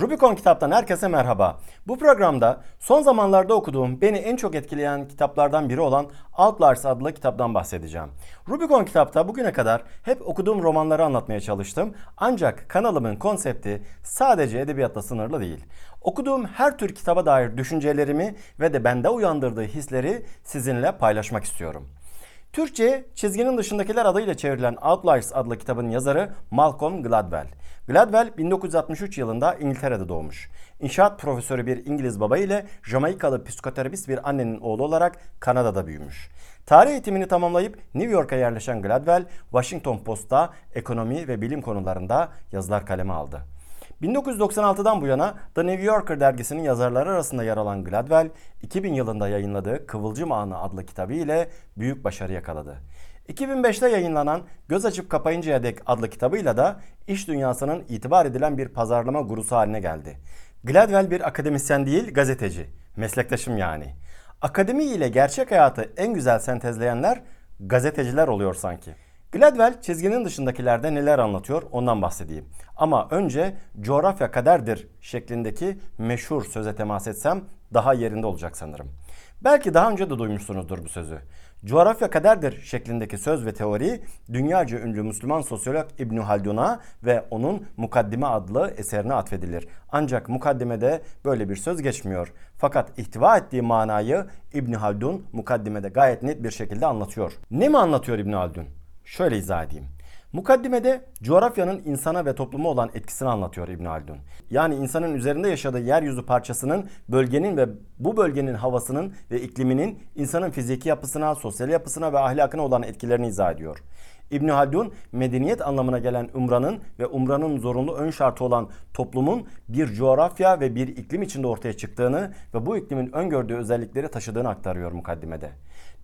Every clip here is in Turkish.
Rubicon kitaptan herkese merhaba. Bu programda son zamanlarda okuduğum beni en çok etkileyen kitaplardan biri olan Outliers adlı kitaptan bahsedeceğim. Rubicon kitapta bugüne kadar hep okuduğum romanları anlatmaya çalıştım. Ancak kanalımın konsepti sadece edebiyatla sınırlı değil. Okuduğum her tür kitaba dair düşüncelerimi ve de bende uyandırdığı hisleri sizinle paylaşmak istiyorum. Türkçe çizginin dışındakiler adıyla çevrilen Outliers adlı kitabın yazarı Malcolm Gladwell. Gladwell 1963 yılında İngiltere'de doğmuş. İnşaat profesörü bir İngiliz baba ile Jamaikalı psikoterapist bir annenin oğlu olarak Kanada'da büyümüş. Tarih eğitimini tamamlayıp New York'a yerleşen Gladwell, Washington Post'ta ekonomi ve bilim konularında yazılar kaleme aldı. 1996'dan bu yana The New Yorker dergisinin yazarları arasında yer alan Gladwell, 2000 yılında yayınladığı Kıvılcım Anı adlı kitabı ile büyük başarı yakaladı. 2005'te yayınlanan Göz Açıp Kapayıncaya Dek adlı kitabıyla da iş dünyasının itibar edilen bir pazarlama gurusu haline geldi. Gladwell bir akademisyen değil, gazeteci. Meslektaşım yani. Akademi ile gerçek hayatı en güzel sentezleyenler gazeteciler oluyor sanki. Gladwell çizginin dışındakilerde neler anlatıyor ondan bahsedeyim. Ama önce coğrafya kaderdir şeklindeki meşhur söze temas etsem daha yerinde olacak sanırım. Belki daha önce de duymuşsunuzdur bu sözü. Coğrafya kaderdir şeklindeki söz ve teori dünyaca ünlü Müslüman sosyolog İbn Haldun'a ve onun Mukaddime adlı eserine atfedilir. Ancak mukaddimede böyle bir söz geçmiyor. Fakat ihtiva ettiği manayı İbn Haldun mukaddimede gayet net bir şekilde anlatıyor. Ne mi anlatıyor İbn Haldun? Şöyle izah edeyim. Mukaddimede coğrafyanın insana ve topluma olan etkisini anlatıyor İbn Haldun. Yani insanın üzerinde yaşadığı yeryüzü parçasının, bölgenin ve bu bölgenin havasının ve ikliminin insanın fiziki yapısına, sosyal yapısına ve ahlakına olan etkilerini izah ediyor. İbn Haldun medeniyet anlamına gelen umranın ve umranın zorunlu ön şartı olan toplumun bir coğrafya ve bir iklim içinde ortaya çıktığını ve bu iklimin öngördüğü özellikleri taşıdığını aktarıyor mukaddimede.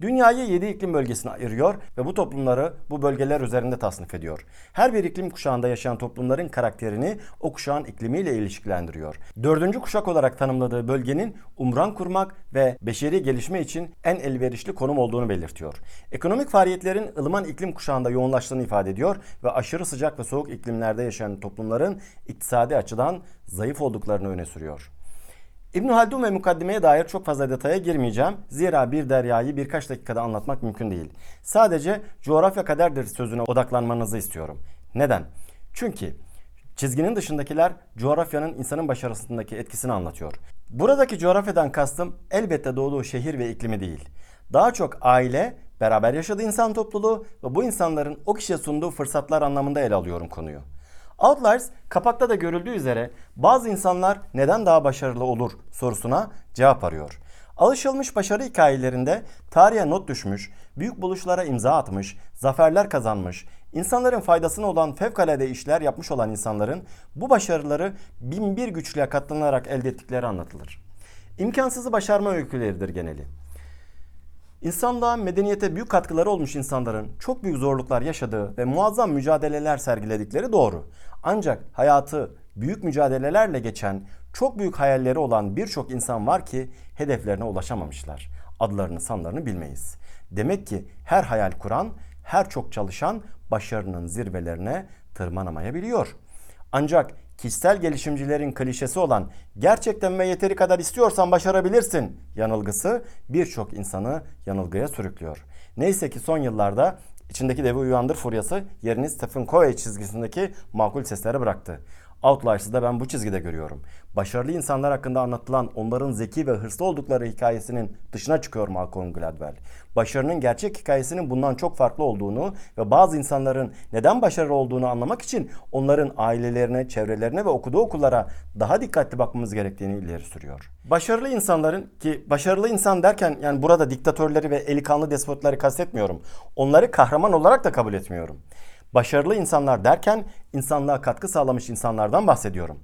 Dünyayı 7 iklim bölgesine ayırıyor ve bu toplumları bu bölgeler üzerinde tasnif ediyor. Her bir iklim kuşağında yaşayan toplumların karakterini o kuşağın iklimiyle ilişkilendiriyor. Dördüncü kuşak olarak tanımladığı bölgenin umran kurmak ve beşeri gelişme için en elverişli konum olduğunu belirtiyor. Ekonomik faaliyetlerin ılıman iklim kuşağında yoğunlaştığını ifade ediyor ve aşırı sıcak ve soğuk iklimlerde yaşayan toplumların iktisadi açıdan zayıf olduklarını öne sürüyor. İbn Haldun ve mukaddimeye dair çok fazla detaya girmeyeceğim. Zira bir deryayı birkaç dakikada anlatmak mümkün değil. Sadece coğrafya kaderdir sözüne odaklanmanızı istiyorum. Neden? Çünkü çizginin dışındakiler coğrafyanın insanın başarısındaki etkisini anlatıyor. Buradaki coğrafyadan kastım elbette doğduğu şehir ve iklimi değil. Daha çok aile, beraber yaşadığı insan topluluğu ve bu insanların o kişiye sunduğu fırsatlar anlamında ele alıyorum konuyu. Outliers kapakta da görüldüğü üzere bazı insanlar neden daha başarılı olur sorusuna cevap arıyor. Alışılmış başarı hikayelerinde tarihe not düşmüş, büyük buluşlara imza atmış, zaferler kazanmış, insanların faydasına olan fevkalade işler yapmış olan insanların bu başarıları bin bir güçlüğe katlanarak elde ettikleri anlatılır. İmkansızı başarma öyküleridir geneli. İnsanlığa, medeniyete büyük katkıları olmuş insanların çok büyük zorluklar yaşadığı ve muazzam mücadeleler sergiledikleri doğru. Ancak hayatı büyük mücadelelerle geçen, çok büyük hayalleri olan birçok insan var ki hedeflerine ulaşamamışlar. Adlarını, sanlarını bilmeyiz. Demek ki her hayal kuran, her çok çalışan başarının zirvelerine tırmanamayabiliyor. Ancak kişisel gelişimcilerin klişesi olan gerçekten ve yeteri kadar istiyorsan başarabilirsin yanılgısı birçok insanı yanılgıya sürüklüyor. Neyse ki son yıllarda içindeki devi uyandır furyası yerini Stephen Covey çizgisindeki makul seslere bıraktı. Outliers'ı da ben bu çizgide görüyorum. Başarılı insanlar hakkında anlatılan onların zeki ve hırslı oldukları hikayesinin dışına çıkıyor Malcolm Gladwell. Başarının gerçek hikayesinin bundan çok farklı olduğunu ve bazı insanların neden başarılı olduğunu anlamak için onların ailelerine, çevrelerine ve okuduğu okullara daha dikkatli bakmamız gerektiğini ileri sürüyor. Başarılı insanların ki başarılı insan derken yani burada diktatörleri ve eli kanlı despotları kastetmiyorum. Onları kahraman olarak da kabul etmiyorum. Başarılı insanlar derken insanlığa katkı sağlamış insanlardan bahsediyorum.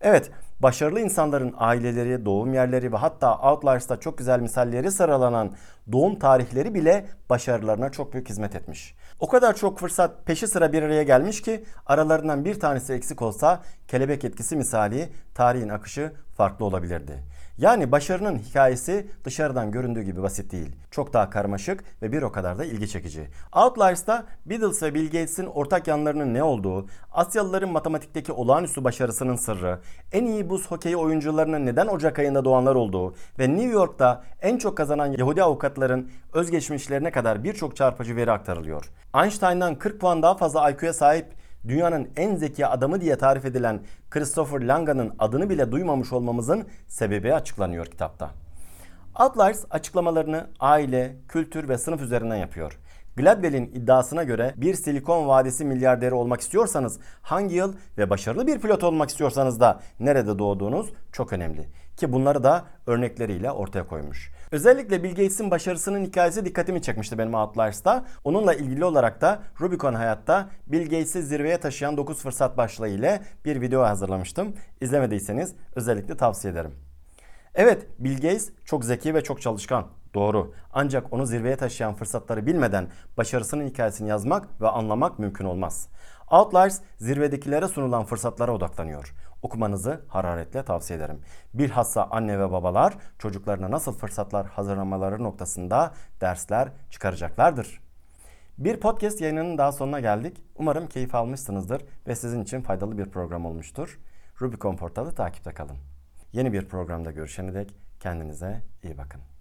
Evet, başarılı insanların aileleri, doğum yerleri ve hatta Outliers'ta çok güzel misalleri sıralanan doğum tarihleri bile başarılarına çok büyük hizmet etmiş. O kadar çok fırsat peşi sıra bir araya gelmiş ki aralarından bir tanesi eksik olsa kelebek etkisi misali tarihin akışı farklı olabilirdi. Yani başarının hikayesi dışarıdan göründüğü gibi basit değil. Çok daha karmaşık ve bir o kadar da ilgi çekici. Outliers'ta Beatles ve Bill Gates'in ortak yanlarının ne olduğu, Asyalıların matematikteki olağanüstü başarısının sırrı, en iyi buz hokeyi oyuncularının neden Ocak ayında doğanlar olduğu ve New York'ta en çok kazanan Yahudi avukatların özgeçmişlerine kadar birçok çarpıcı veri aktarılıyor. Einstein'dan 40 puan daha fazla IQ'ya sahip dünyanın en zeki adamı diye tarif edilen Christopher Langa'nın adını bile duymamış olmamızın sebebi açıklanıyor kitapta. Outliers açıklamalarını aile, kültür ve sınıf üzerinden yapıyor. Gladwell'in iddiasına göre bir Silikon Vadisi milyarderi olmak istiyorsanız hangi yıl ve başarılı bir pilot olmak istiyorsanız da nerede doğduğunuz çok önemli. Ki bunları da örnekleriyle ortaya koymuş. Özellikle Bill Gates'in başarısının hikayesi dikkatimi çekmişti benim Outliers'ta. Onunla ilgili olarak da Rubicon Hayat'ta Bill Gates'i zirveye taşıyan 9 fırsat başlığı ile bir video hazırlamıştım. İzlemediyseniz özellikle tavsiye ederim. Evet, Bill Gates çok zeki ve çok çalışkan. Doğru. Ancak onu zirveye taşıyan fırsatları bilmeden başarısının hikayesini yazmak ve anlamak mümkün olmaz. Outliers zirvedekilere sunulan fırsatlara odaklanıyor. Okumanızı hararetle tavsiye ederim. Bilhassa anne ve babalar çocuklarına nasıl fırsatlar hazırlamaları noktasında dersler çıkaracaklardır. Bir podcast yayınının daha sonuna geldik. Umarım keyif almışsınızdır ve sizin için faydalı bir program olmuştur. Rubicon portalı takipte kalın. Yeni bir programda görüşene dek kendinize iyi bakın.